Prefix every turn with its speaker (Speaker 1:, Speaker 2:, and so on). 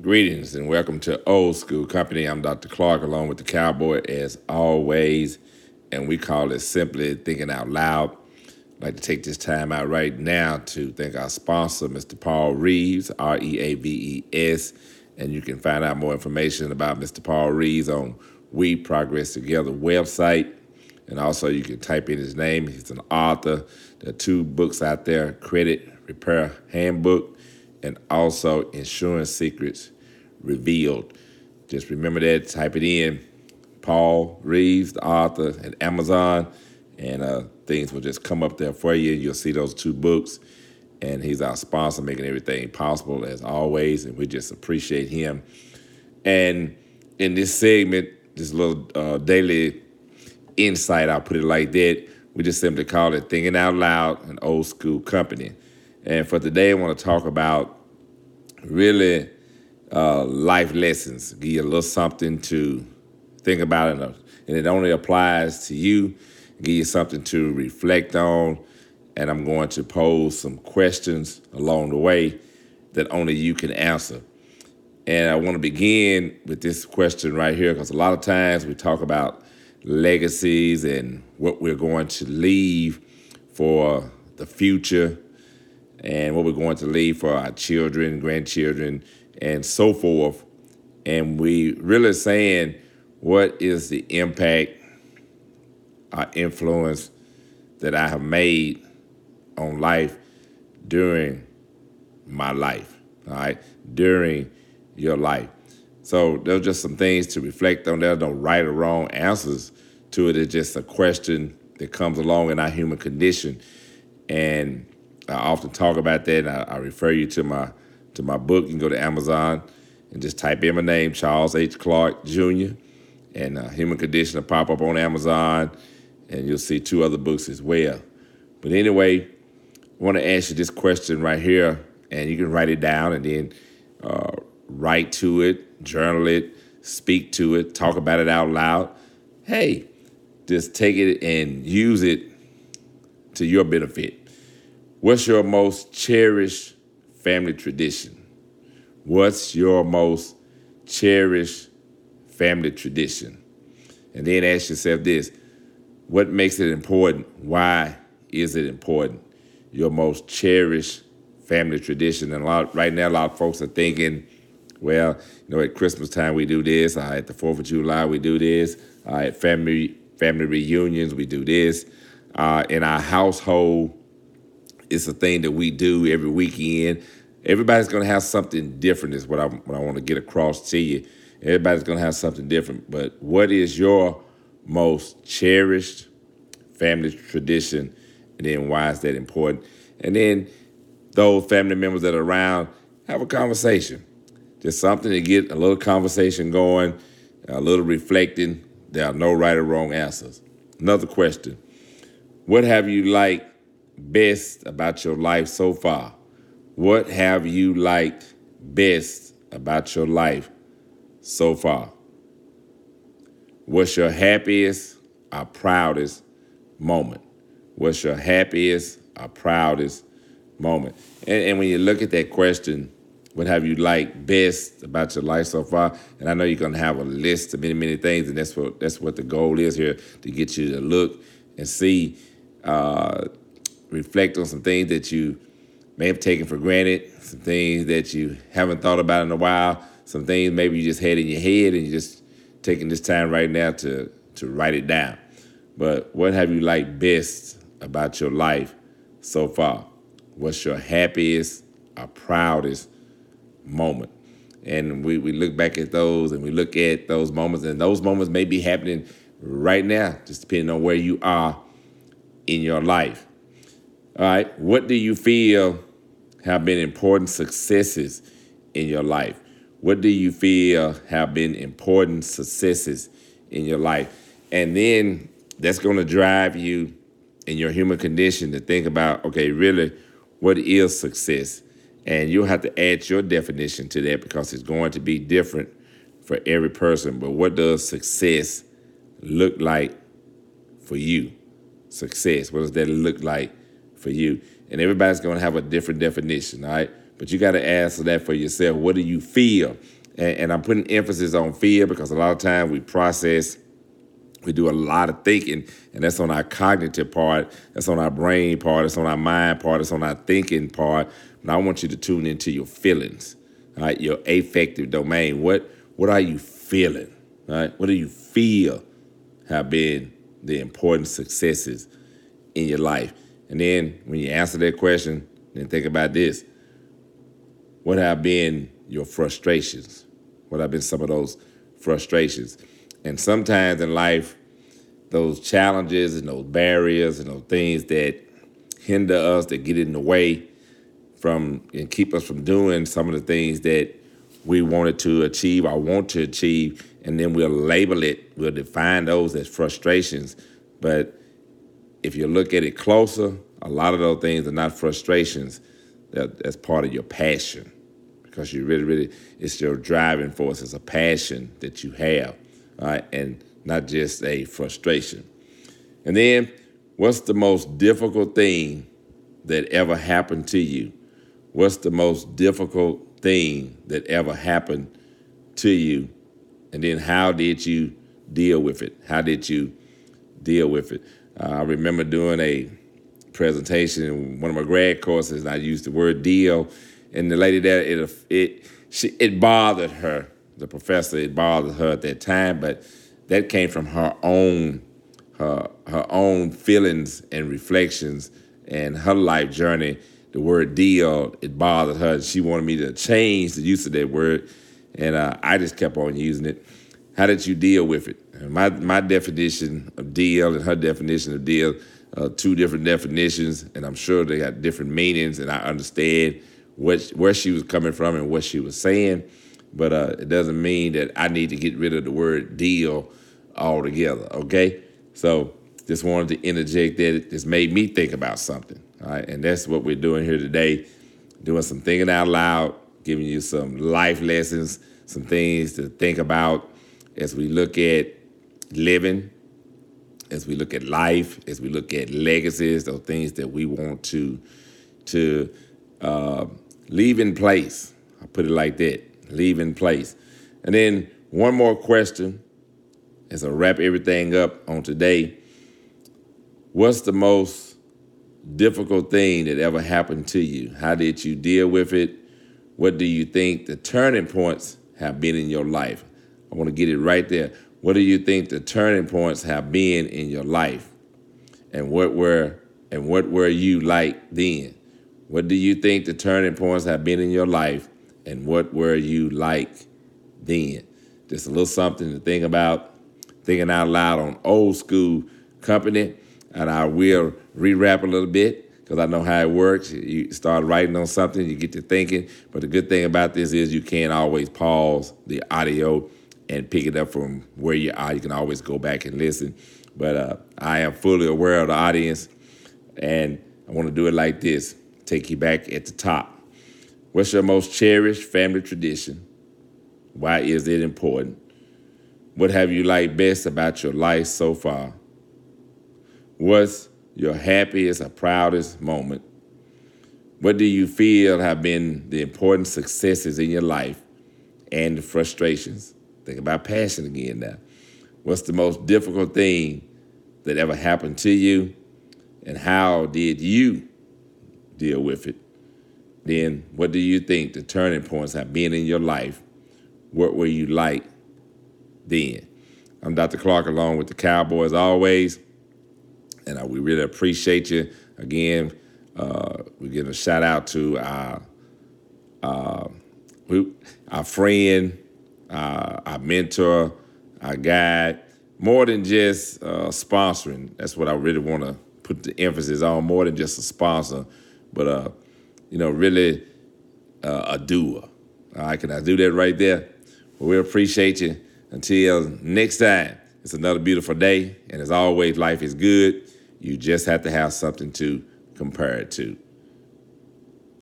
Speaker 1: Greetings and welcome to Old School Company. I'm Dr. Clark along with the Cowboy as always, and we call it simply thinking out loud. I'd like to take this time out right now to thank our sponsor, Mr. Paul Reaves, R E A V E S, and you can find out more information about Mr. Paul Reaves on We Progress Together website. And also, you can type in his name. He's an author. There are two books out there Credit Repair Handbook and also Insurance Secrets Revealed. Just remember that, type it in. Paul Reaves, the author, at Amazon, and uh, things will just come up there for you. You'll see those two books, and he's our sponsor, making everything possible as always, and we just appreciate him. And in this segment, this little uh, daily insight, I'll put it like that, we just simply call it Thinking Out Loud, an old school company. And for today, I want to talk about really uh, life lessons, give you a little something to think about, and, and it only applies to you, give you something to reflect on. And I'm going to pose some questions along the way that only you can answer. And I want to begin with this question right here because a lot of times we talk about legacies and what we're going to leave for the future and what we're going to leave for our children, grandchildren, and so forth. And we really saying what is the impact or influence that I have made on life during my life, all right, during your life. So there's just some things to reflect on. There's no right or wrong answers to it. It's just a question that comes along in our human condition. And I often talk about that. And I, I refer you to my to my book. You can go to Amazon and just type in my name, Charles H. Clark Jr. And uh, Human Condition will pop up on Amazon, and you'll see two other books as well. But anyway, I want to ask you this question right here, and you can write it down and then uh, write to it, journal it, speak to it, talk about it out loud. Hey, just take it and use it to your benefit. What's your most cherished family tradition? What's your most cherished family tradition? And then ask yourself this what makes it important? Why is it important? Your most cherished family tradition. And a lot right now, a lot of folks are thinking, well, you know, at Christmas time we do this. Uh, at the Fourth of July we do this. Uh, at family family reunions we do this. Uh, in our household, it's a thing that we do every weekend. Everybody's to have something different. Is what I what I want to get across to you. Everybody's to have something different. But what is your most cherished family tradition, and then why is that important? And then those family members that are around, have a conversation. Just something to get a little conversation going, a little reflecting. There are no right or wrong answers. Another question What have you liked best about your life so far? What have you liked best about your life so far? What's your happiest or proudest moment? What's your happiest or proudest moment? And, and when you look at that question, what have you liked best about your life so far? And I know you're gonna have a list of many, many things, and that's what that's what the goal is here to get you to look and see uh, reflect on some things that you may have taken for granted, some things that you haven't thought about in a while, some things maybe you just had in your head and you're just taking this time right now to, to write it down. But what have you liked best about your life so far? What's your happiest or proudest moment? And we, we look back at those and we look at those moments, and those moments may be happening right now, just depending on where you are in your life. All right, what do you feel have been important successes in your life? What do you feel have been important successes in your life? And then that's going to drive you in your human condition to think about, okay, really, what is success? And you'll have to add your definition to that because it's going to be different for every person. But what does success look like for you? Success, what does that look like for you. And everybody's going to have a different definition, all right? but you got to answer that for yourself. What do you feel? And, and I'm putting emphasis on fear because a lot of times we process we do a lot of thinking, and that's on our cognitive part, that's on our brain part, that's on our mind part, that's on our thinking part. But I want you to tune into your feelings, all right, your affective domain. What what are you feeling? All right? What do you feel have been the important successes in your life? And then when you answer that question, then think about this. What have been your frustrations? What have been some of those frustrations? And sometimes in life, those challenges and those barriers and those things that hinder us, that get in the way from and keep us from doing some of the things that we wanted to achieve or want to achieve, and then we'll label it, we'll define those as frustrations. But if you look at it closer, a lot of those things are not frustrations. That, that's part of your passion because you really, really, it's your driving force. It's a passion that you have right? and not just a frustration. And then, what's the most difficult thing that ever happened to you? What's the most difficult thing that ever happened to you? And then, how did you deal with it? How did you deal with it? Uh, I remember doing a presentation in one of my grad courses, and I used the word deal, and the lady there, it it she it bothered her the professor. It bothered her at that time, but that came from her own her her own feelings and reflections and her life journey. The word deal it bothered her. She wanted me to change the use of that word, and uh, I just kept on using it. How did you deal with it? And my my definition of deal and her definition of deal, uh, two different definitions, and I'm sure they got different meanings, and I understand what where she was coming from and what she was saying but uh, it doesn't mean that I need to get rid of the word deal altogether. Okay, so just wanted to interject that. It just made me think about something. All right, and that's what we're doing here today, doing some thinking out loud, giving you some life lessons, some things to think about as we look at living, as we look at life, as we look at legacies, those things that we want to to uh, leave in place. I'll put it like that leave in place. And then one more question as I wrap everything up on today. What's the most difficult thing that ever happened to you? How did you deal with it? What do you think the turning points have been in your life? I want to get it right there. What do you think the turning points have been in your life? And what were and what were you like then? What do you think the turning points have been in your life? and what were you like then? Just a little something to think about, thinking out loud on old school company. And I will rewrap a little bit because I know how it works. You start writing on something, you get to thinking. But the good thing about this is you can't always pause the audio and pick it up from where you are. You can always go back and listen. But uh, I am fully aware of the audience, and I want to do it like this take you back at the top. What's your most cherished family tradition? Why is it important? What have you liked best about your life so far? What's your happiest or proudest moment? What do you feel have been the important successes in your life and the frustrations? Think about passion again now. What's the most difficult thing that ever happened to you? And how did you deal with it? then what do you think the turning points have been in your life? What were you like then? I'm Dr. Clark along with the Cowboys always, and uh, we really appreciate you. Again, uh, we give a shout out to our uh, our friend, uh, our mentor, our guide. More than just uh, sponsoring. That's what I really want to put the emphasis on. More than just a sponsor, but uh, you know, really uh, a doer. All right, can I do that right there? Well, we appreciate you. Until next time, it's another beautiful day. And as always, life is good. You just have to have something to compare it to.